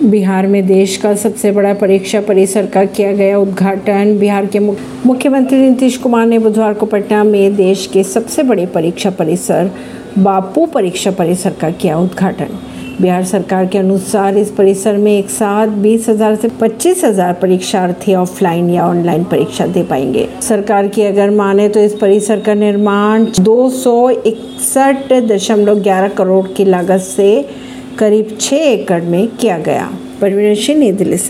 बिहार में देश का सबसे बड़ा परीक्षा परिसर का किया गया उद्घाटन। बिहार के मुख्यमंत्री नीतीश कुमार ने बुधवार को पटना में देश के सबसे बड़े परीक्षा परिसर, बापू परीक्षा परिसर का किया उद्घाटन। बिहार सरकार के अनुसार इस परिसर में एक साथ बीस हज़ार से पच्चीस हज़ार परीक्षार्थी ऑफलाइन या ऑनलाइन परीक्षा दे पाएँगे। सरकार की अगर माने तो इस परिसर का निर्माण दो सौ इकसठ दशमलव ग्यारह करोड़ की लागत से करीब छः एकड़ में किया गया। परवीन सिंह नई दिल्ली से।